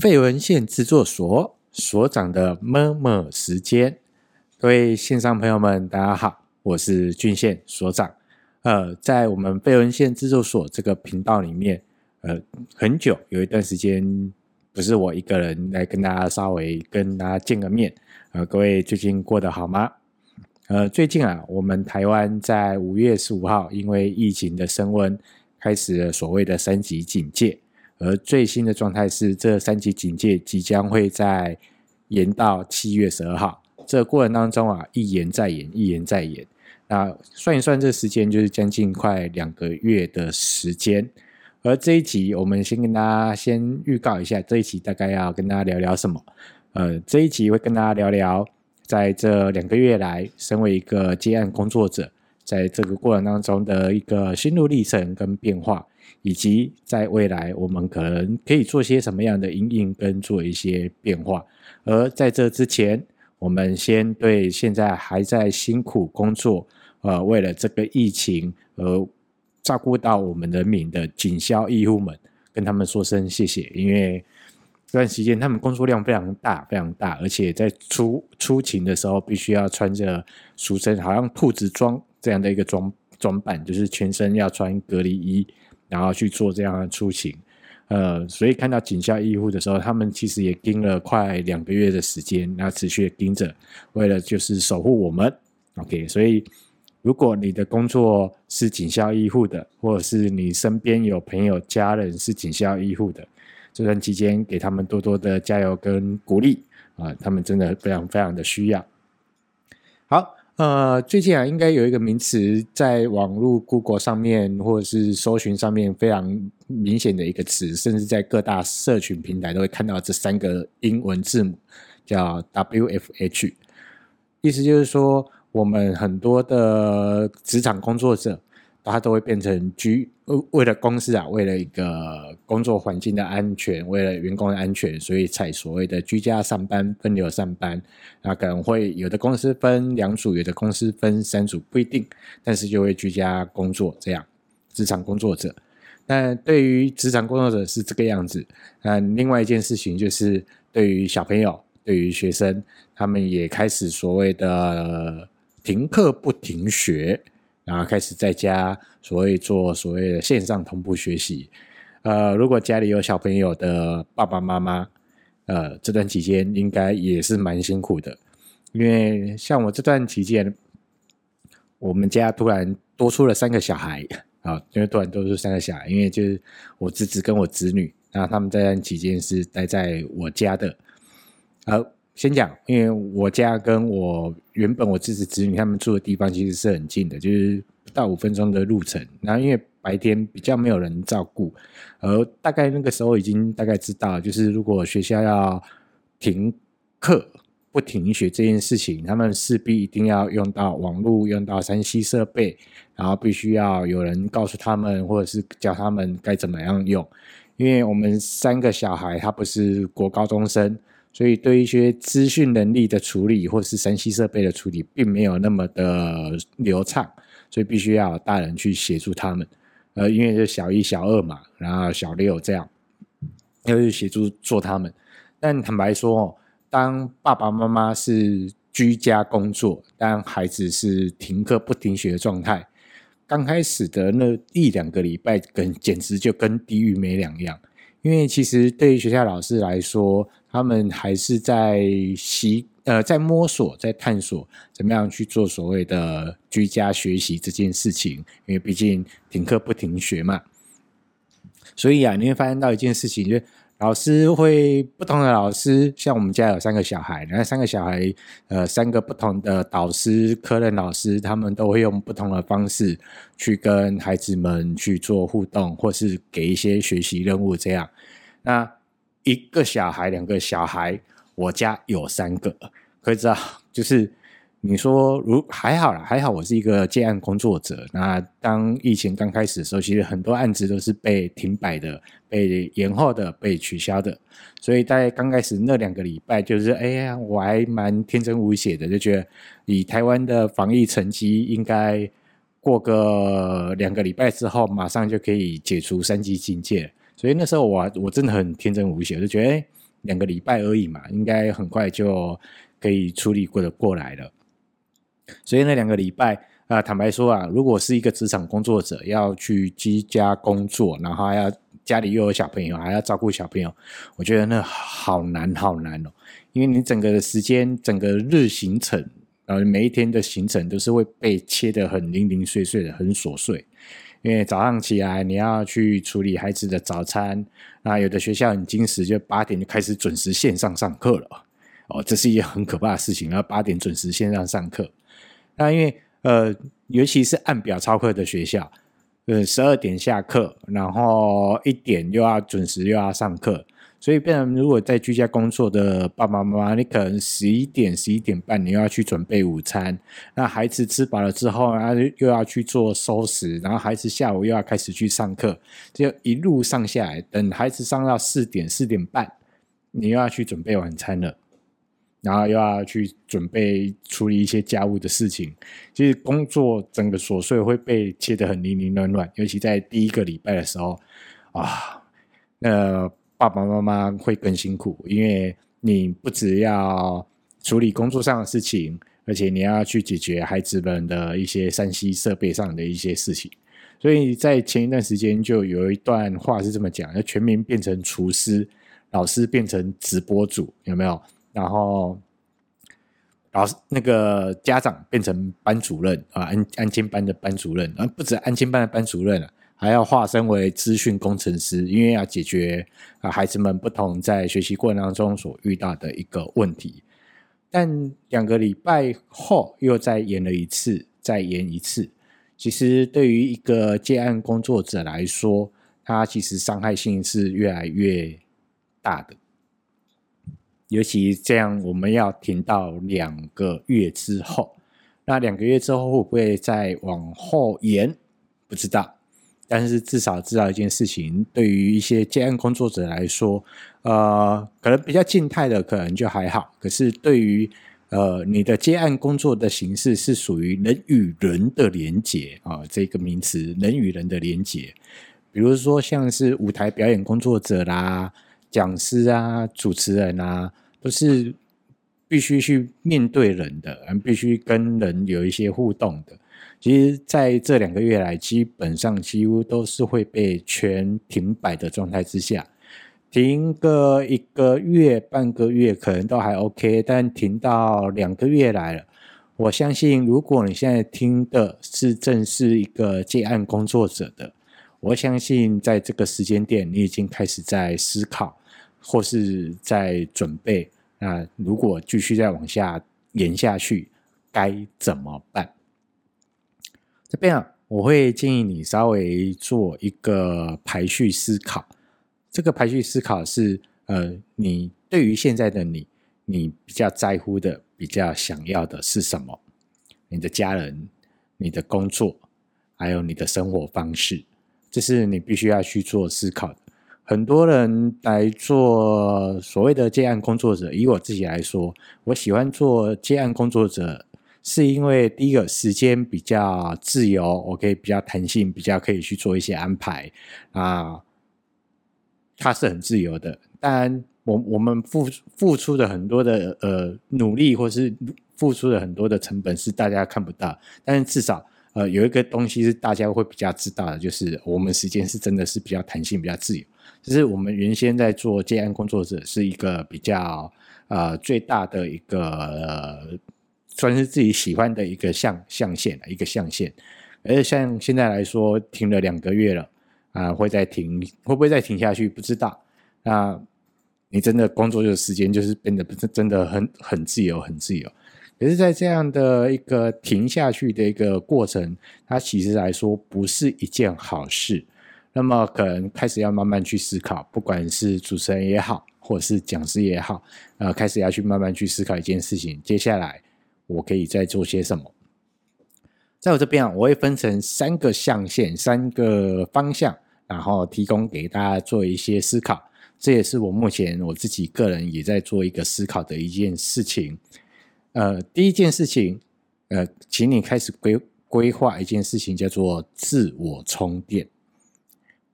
废文献制作所所长的么么时间，各位线上朋友们，大家好，我是俊宪所长。呃，在我们废文献制作所这个频道里面，呃，很久有一段时间不是我一个人来跟大家稍微跟大家见个面。呃，各位最近过得好吗？呃，最近啊，我们台湾在五月十五号因为疫情的升温，开始了所谓的三级警戒。而最新的状态是，这三级警戒即将会在延到七月十二号。这过程当中啊，一延再延，一延再延。那算一算，这时间就是将近快两个月的时间。而这一集，我们先跟大家先预告一下，这一集大概要跟大家聊聊什么？呃，这一集会跟大家聊聊，在这两个月来，身为一个接案工作者，在这个过程当中的一个心路历程跟变化。以及在未来，我们可能可以做些什么样的因应跟做一些变化。而在这之前，我们先对现在还在辛苦工作，呃，为了这个疫情而照顾到我们人民的警消医护们，跟他们说声谢谢。因为这段时间他们工作量非常大，非常大，而且在出出勤的时候，必须要穿着俗称好像兔子装这样的一个装装扮，就是全身要穿隔离衣。然后去做这样的出勤，呃，所以看到警校医护的时候，他们其实也盯了快两个月的时间，然后持续的盯着，为了就是守护我们。OK，所以如果你的工作是警校医护的，或者是你身边有朋友、家人是警校医护的，这段期间给他们多多的加油跟鼓励啊，他们真的非常非常的需要。好。呃，最近啊，应该有一个名词在网络 Google 上面或者是搜寻上面非常明显的一个词，甚至在各大社群平台都会看到这三个英文字母，叫 WFH。意思就是说，我们很多的职场工作者。它都会变成居为了公司啊，为了一个工作环境的安全，为了员工的安全，所以才所谓的居家上班、分流上班。那可能会有的公司分两组，有的公司分三组，不一定，但是就会居家工作这样。职场工作者，那对于职场工作者是这个样子。那另外一件事情就是，对于小朋友、对于学生，他们也开始所谓的停课不停学。然后开始在家所谓做所谓的线上同步学习，呃，如果家里有小朋友的爸爸妈妈，呃，这段期间应该也是蛮辛苦的，因为像我这段期间，我们家突然多出了三个小孩啊，因为突然多出三个小孩，因为就是我侄子跟我侄女，然后他们这段期间是待在我家的，好。先讲，因为我家跟我原本我自己子女他们住的地方其实是很近的，就是不到五分钟的路程。然后因为白天比较没有人照顾，而大概那个时候已经大概知道，就是如果学校要停课不停学这件事情，他们势必一定要用到网络，用到 3C 设备，然后必须要有人告诉他们，或者是教他们该怎么样用。因为我们三个小孩他不是国高中生。所以，对一些资讯能力的处理，或是 3C 设备的处理，并没有那么的流畅，所以必须要大人去协助他们。呃，因为是小一、小二嘛，然后小六这样，要去协助做他们。但坦白说，当爸爸妈妈是居家工作，当孩子是停课不停学的状态，刚开始的那一两个礼拜，跟简直就跟地狱没两样。因为其实对于学校老师来说，他们还是在习呃在摸索，在探索怎么样去做所谓的居家学习这件事情。因为毕竟停课不停学嘛，所以啊，你会发现到一件事情，就是老师会不同的老师，像我们家有三个小孩，然后三个小孩呃三个不同的导师、科任老师，他们都会用不同的方式去跟孩子们去做互动，或是给一些学习任务这样。那一个小孩，两个小孩，我家有三个，可以知道，就是你说如还好啦，还好我是一个接案工作者。那当疫情刚开始的时候，其实很多案子都是被停摆的、被延后的、被取消的。所以在刚开始那两个礼拜，就是哎呀，我还蛮天真无邪的，就觉得以台湾的防疫成绩，应该过个两个礼拜之后，马上就可以解除三级警戒。所以那时候我我真的很天真无邪，就觉得，哎，两个礼拜而已嘛，应该很快就可以处理过的过来了。所以那两个礼拜啊、坦白说啊，如果是一个职场工作者要去居家工作，然后要家里又有小朋友，还要照顾小朋友，我觉得那好难好难哦，因为你整个的时间，整个日行程。呃，每一天的行程都是会被切得很零零碎碎的，很琐碎。因为早上起来你要去处理孩子的早餐，那有的学校很精实，就八点就开始准时线上上课了。哦，这是一件很可怕的事情。然后八点准时线上上课，那因为呃，尤其是按表操课的学校，呃，十二点下课，然后一点又要准时又要上课。所以，变成如果在居家工作的爸爸妈妈，你可能十一点、十一点半你又要去准备午餐，那孩子吃饱了之后，然后又要去做收拾，然后孩子下午又要开始去上课，就一路上下来，等孩子上到四点、四点半，你又要去准备晚餐了，然后又要去准备处理一些家务的事情，其实工作整个琐碎会被切得很零零乱乱，尤其在第一个礼拜的时候，啊，那。爸爸妈妈会更辛苦，因为你不只要处理工作上的事情，而且你要去解决孩子们的一些 3C 设备上的一些事情。所以在前一段时间就有一段话是这么讲：要全民变成厨师，老师变成直播主，有没有？然后老师那个家长变成班主任啊，安安亲班的班主任，啊，不止安亲班的班主任了。还要化身为资讯工程师，因为要解决啊孩子们不同在学习过程当中所遇到的一个问题。但两个礼拜后又再延了一次，再延一次。其实对于一个接案工作者来说，他其实伤害性是越来越大的。尤其这样，我们要停到两个月之后，那两个月之后会不会再往后延？不知道。但是至少知道一件事情，对于一些接案工作者来说，呃，可能比较静态的可能就还好。可是对于呃你的接案工作的形式是属于人与人的连结啊，这个名词，人与人的连结，比如说像是舞台表演工作者啦、讲师啊、主持人啊，都是必须去面对人的，必须跟人有一些互动的。其实在这两个月来，基本上几乎都是会被全停摆的状态之下，停个一个月、半个月可能都还 OK，但停到两个月来了，我相信如果你现在听的是正是一个接案工作者的，我相信在这个时间点，你已经开始在思考或是在准备，那如果继续再往下延下去，该怎么办？这边啊，我会建议你稍微做一个排序思考。这个排序思考是，呃，你对于现在的你，你比较在乎的、比较想要的是什么？你的家人、你的工作，还有你的生活方式，这是你必须要去做思考的。很多人来做所谓的接案工作者，以我自己来说，我喜欢做接案工作者。是因为第一个时间比较自由，我可以比较弹性，比较可以去做一些安排啊，它是很自由的。当然，我我们付付出的很多的呃努力，或是付出的很多的成本是大家看不到，但是至少呃有一个东西是大家会比较知道的，就是我们时间是真的是比较弹性、比较自由。就是我们原先在做接案工作者是一个比较呃最大的一个。呃算是自己喜欢的一个象象限，一个象限。而且像现在来说，停了两个月了啊，会再停，会不会再停下去？不知道。那你真的工作的时间就是变得不是真的很很自由，很自由。可是，在这样的一个停下去的一个过程，它其实来说不是一件好事。那么，可能开始要慢慢去思考，不管是主持人也好，或者是讲师也好，呃，开始要去慢慢去思考一件事情。接下来。我可以再做些什么？在我这边啊，我会分成三个象限、三个方向，然后提供给大家做一些思考。这也是我目前我自己个人也在做一个思考的一件事情。呃，第一件事情，呃，请你开始规规划一件事情，叫做自我充电。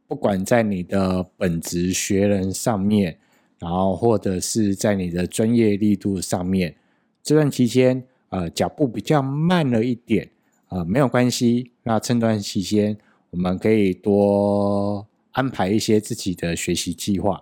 不管在你的本职学人上面，然后或者是在你的专业力度上面，这段期间呃脚步比较慢了一点啊，呃，没有关系。那趁段期间，我们可以多安排一些自己的学习计划。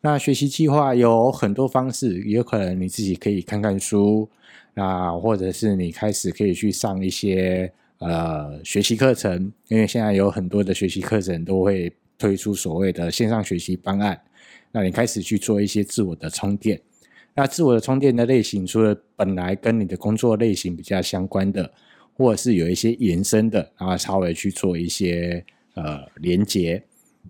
那学习计划有很多方式，也有可能你自己可以看看书，那或者是你开始可以去上一些呃学习课程，因为现在有很多的学习课程都会推出所谓的线上学习方案。那你开始去做一些自我的充电，那自我的充电的类型，除了本来跟你的工作类型比较相关的，或者是有一些延伸的，然后稍微去做一些呃连接。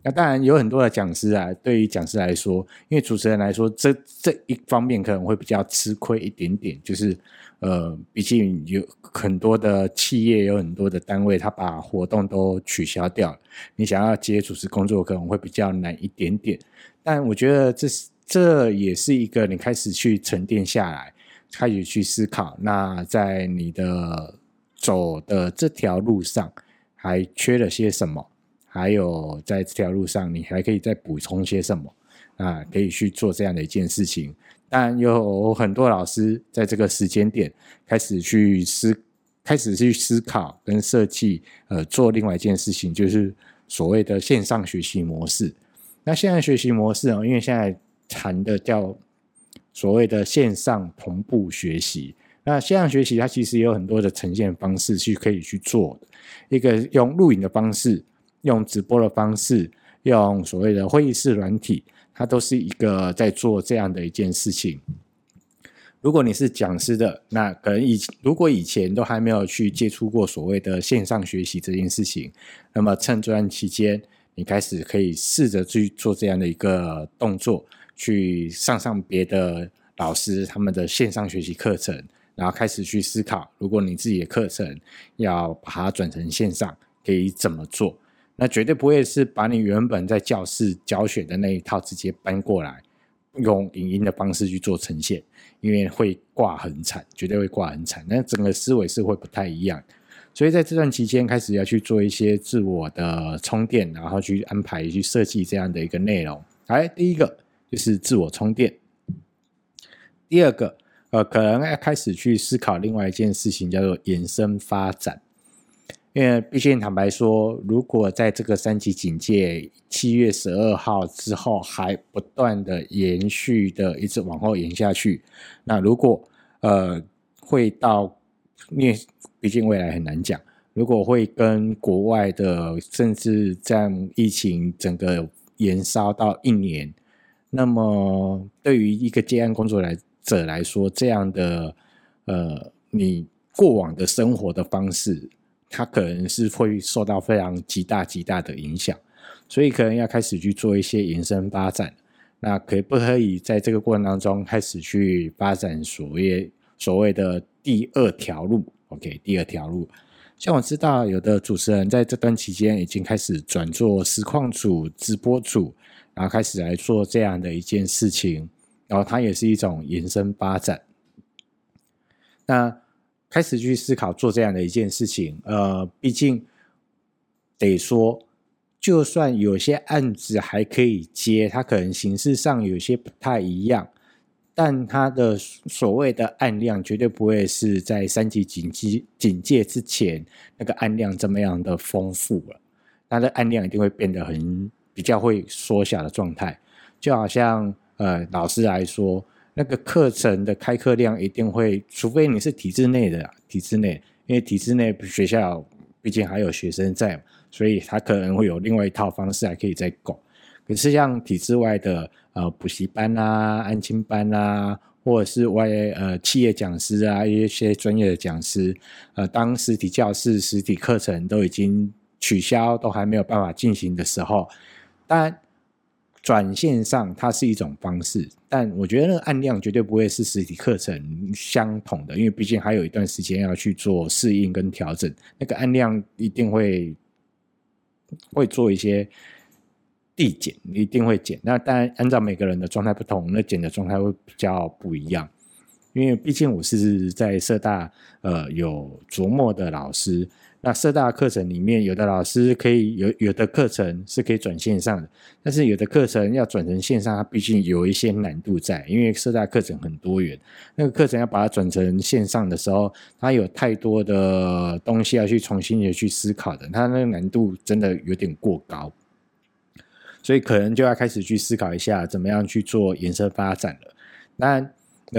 那当然有很多的讲师啊，对于讲师来说，因为主持人来说，这这一方面可能会比较吃亏一点点，就是呃，毕竟有很多的企业，有很多的单位，他把活动都取消掉了，你想要接主持工作，可能会比较难一点点。但我觉得这是这也是一个你开始去沉淀下来，开始去思考，那在你的走的这条路上还缺了些什么？还有在这条路上，你还可以再补充些什么？啊，可以去做这样的一件事情。但有很多老师在这个时间点开始去思，开始去思考跟设计，呃，做另外一件事情，就是所谓的线上学习模式。那现在学习模式啊，因为现在谈的叫所谓的线上同步学习。那线上学习它其实有很多的呈现方式去可以去做的，一个用录影的方式，用直播的方式，用所谓的会议室软体，它都是一个在做这样的一件事情。如果你是讲师的，那可能以如果以前都还没有去接触过所谓的线上学习这件事情，那么趁这段期间。你开始可以试着去做这样的一个动作，去上上别的老师他们的线上学习课程，然后开始去思考，如果你自己的课程要把它转成线上，可以怎么做？那绝对不会是把你原本在教室教学的那一套直接搬过来，用影音的方式去做呈现，因为会挂很惨，绝对会挂很惨。那整个思维是会不太一样。所以在这段期间，开始要去做一些自我的充电，然后去安排、去设计这样的一个内容。来，第一个就是自我充电。第二个，呃，可能要开始去思考另外一件事情，叫做延伸发展。因为毕竟坦白说，如果在这个三级警戒七月十二号之后还不断的延续的一直往后延下去，那如果呃会到因为毕竟未来很难讲，如果会跟国外的，甚至这样疫情整个延烧到一年，那么对于一个接案工作来者来说，这样的呃，你过往的生活的方式，它可能是会受到非常极大极大的影响，所以可能要开始去做一些延伸发展。那可不可以在这个过程当中开始去发展所谓所谓的第二条路？OK，第二条路，像我知道有的主持人在这段期间已经开始转做实况组、直播组，然后开始来做这样的一件事情，然后它也是一种延伸发展。那开始去思考做这样的一件事情，呃，毕竟得说，就算有些案子还可以接，它可能形式上有些不太一样。但它的所谓的案量绝对不会是在三级警戒警戒之前那个案量这么样的丰富了，它的案量一定会变得很比较会缩小的状态。就好像呃老师来说，那个课程的开课量一定会，除非你是体制内的体制内，因为体制内学校毕竟还有学生在，所以他可能会有另外一套方式还可以再搞。可是像体制外的。呃，补习班啊，安亲班啊，或者是外呃企业讲师啊，一些专业的讲师，呃，当实体教室、实体课程都已经取消，都还没有办法进行的时候，当然转线上它是一种方式，但我觉得那个案量绝对不会是实体课程相同的，因为毕竟还有一段时间要去做适应跟调整，那个案量一定会会做一些。递减一定会减，那当然按照每个人的状态不同，那减的状态会比较不一样。因为毕竟我是在社大呃有琢磨的老师，那社大课程里面，有的老师可以有有的课程是可以转线上的，但是有的课程要转成线上，它毕竟有一些难度在，因为社大课程很多元，那个课程要把它转成线上的时候，它有太多的东西要去重新的去思考的，它那个难度真的有点过高，所以可能就要开始去思考一下，怎么样去做延伸发展了。那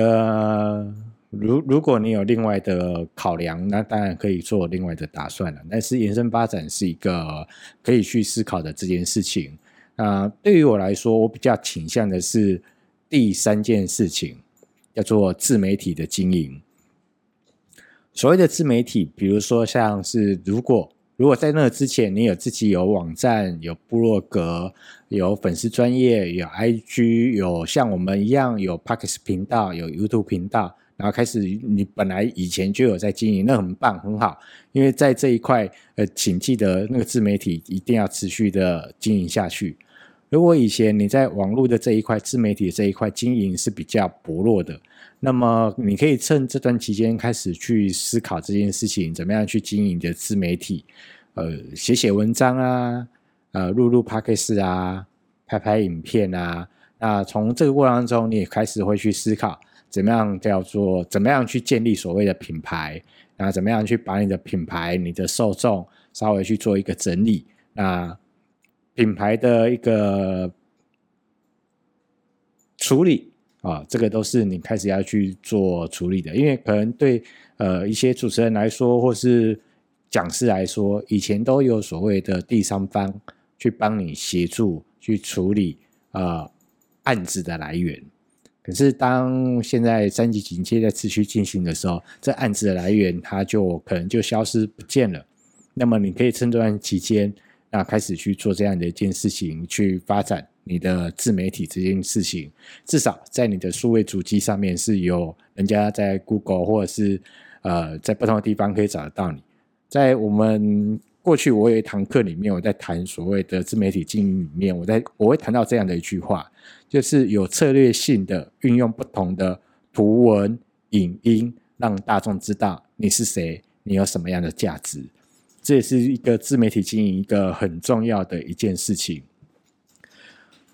呃。如如果你有另外的考量，那当然可以做另外的打算了。但是延伸发展是一个可以去思考的这件事情。啊、对于我来说，我比较倾向的是第三件事情，叫做自媒体的经营。所谓的自媒体，比如说像是如果如果在那之前你有自己有网站、有部落格、有粉丝专业、有 IG、有像我们一样有 Podcast 频道、有 YouTube 频道。然后开始，你本来以前就有在经营，那很棒，很好。因为在这一块，呃，请记得那个自媒体一定要持续的经营下去。如果以前你在网络的这一块，自媒体的这一块经营是比较薄弱的，那么你可以趁这段期间开始去思考这件事情，怎么样去经营你的自媒体，呃，写写文章啊，呃，录录 p o c a s t 啊，拍拍影片啊。那从这个过程当中，你也开始会去思考。怎么样叫做怎么样去建立所谓的品牌？那怎么样去把你的品牌、你的受众稍微去做一个整理？那品牌的一个处理啊，这个都是你开始要去做处理的。因为可能对呃一些主持人来说，或是讲师来说，以前都有所谓的第三方去帮你协助去处理呃案子的来源。可是，当现在三级警戒在持续进行的时候，这案子的来源它就可能就消失不见了。那么，你可以趁这段期间，那开始去做这样的一件事情，去发展你的自媒体这件事情。至少在你的数位主机上面是有人家在 Google 或者是呃在不同的地方可以找得到你。在我们过去，我有一堂课里面，我在谈所谓的自媒体经营里面，我在我会谈到这样的一句话。就是有策略性的运用不同的图文、影音，让大众知道你是谁，你有什么样的价值。这也是一个自媒体经营一个很重要的一件事情。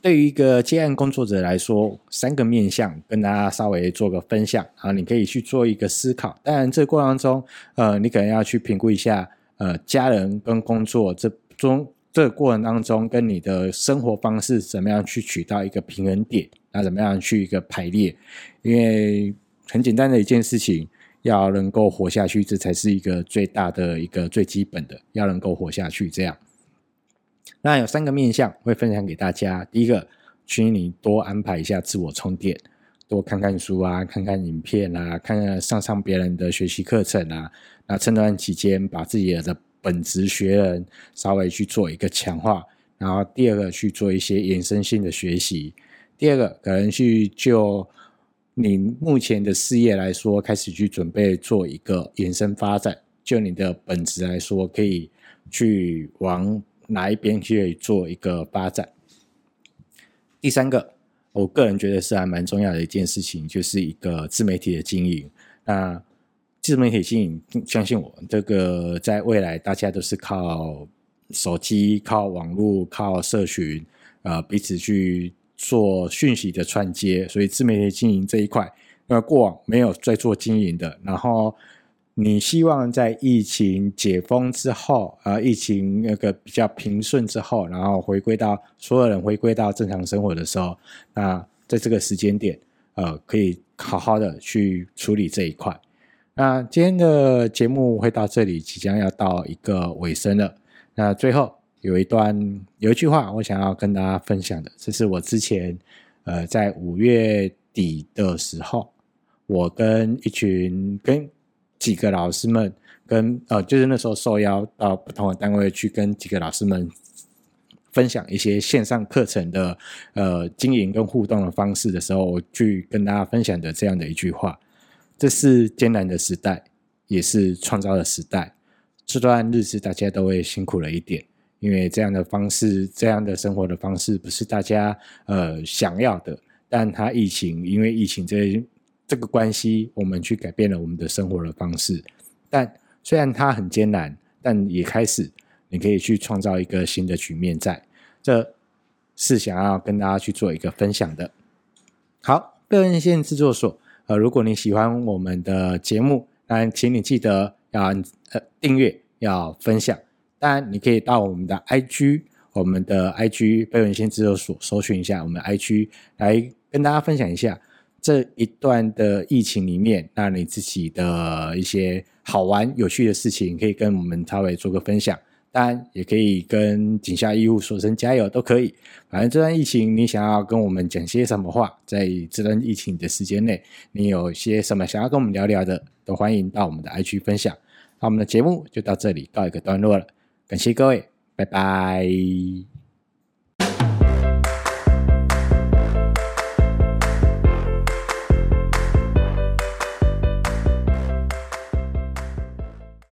对于一个接案工作者来说，三个面向跟大家稍微做个分享啊，你可以去做一个思考。当然，这个过程中，呃，你可能要去评估一下，呃，家人跟工作这中。这个过程当中，跟你的生活方式怎么样去取到一个平衡点？那怎么样去一个排列？因为很简单的一件事情，要能够活下去，这才是一个最大的一个最基本的，要能够活下去。这样，那有三个面向会分享给大家。第一个，请你多安排一下自我充电，多看看书啊，看看影片啊，看看上上别人的学习课程啊。那趁这段期间，把自己的本职学人稍微去做一个强化，然后第二个去做一些延伸性的学习，第二个可能去就你目前的事业来说，开始去准备做一个延伸发展。就你的本职来说，可以去往哪一边去做一个发展。第三个，我个人觉得是还蛮重要的一件事情，就是一个自媒体的经营。那自媒体经营，相信我，这个在未来大家都是靠手机、靠网络、靠社群，呃，彼此去做讯息的串接。所以自媒体经营这一块，呃，过往没有在做经营的，然后你希望在疫情解封之后，呃，疫情那个比较平顺之后，然后回归到所有人回归到正常生活的时候，那在这个时间点，呃，可以好好的去处理这一块。那今天的节目会到这里，即将要到一个尾声了。那最后有一段有一句话，我想要跟大家分享的，这是我之前呃在五月底的时候，我跟一群跟几个老师们跟呃就是那时候受邀到不同的单位去跟几个老师们分享一些线上课程的呃经营跟互动的方式的时候，我去跟大家分享的这样的一句话。这是艰难的时代，也是创造的时代。这段日子大家都会辛苦了一点，因为这样的方式、这样的生活的方式不是大家呃想要的。但它疫情，因为疫情这这个关系，我们去改变了我们的生活的方式。但虽然它很艰难，但也开始你可以去创造一个新的局面在，这是想要跟大家去做一个分享的。好，贝文献制作所，呃，如果你喜欢我们的节目，当然请你记得要呃订阅，要分享。当然，你可以到我们的 IG，我们的 IG 贝文献制作所搜寻一下我们 IG，来跟大家分享一下这一段的疫情里面，那你自己的一些好玩有趣的事情，可以跟我们稍微做个分享。当然，也可以跟警校医护说声加油，都可以。反正这段疫情，你想要跟我们讲些什么话，在这段疫情的时间内，你有些什么想要跟我们聊聊的，都欢迎到我们的 IG 分享。那我们的节目就到这里告一个段落了。感谢各位，拜拜。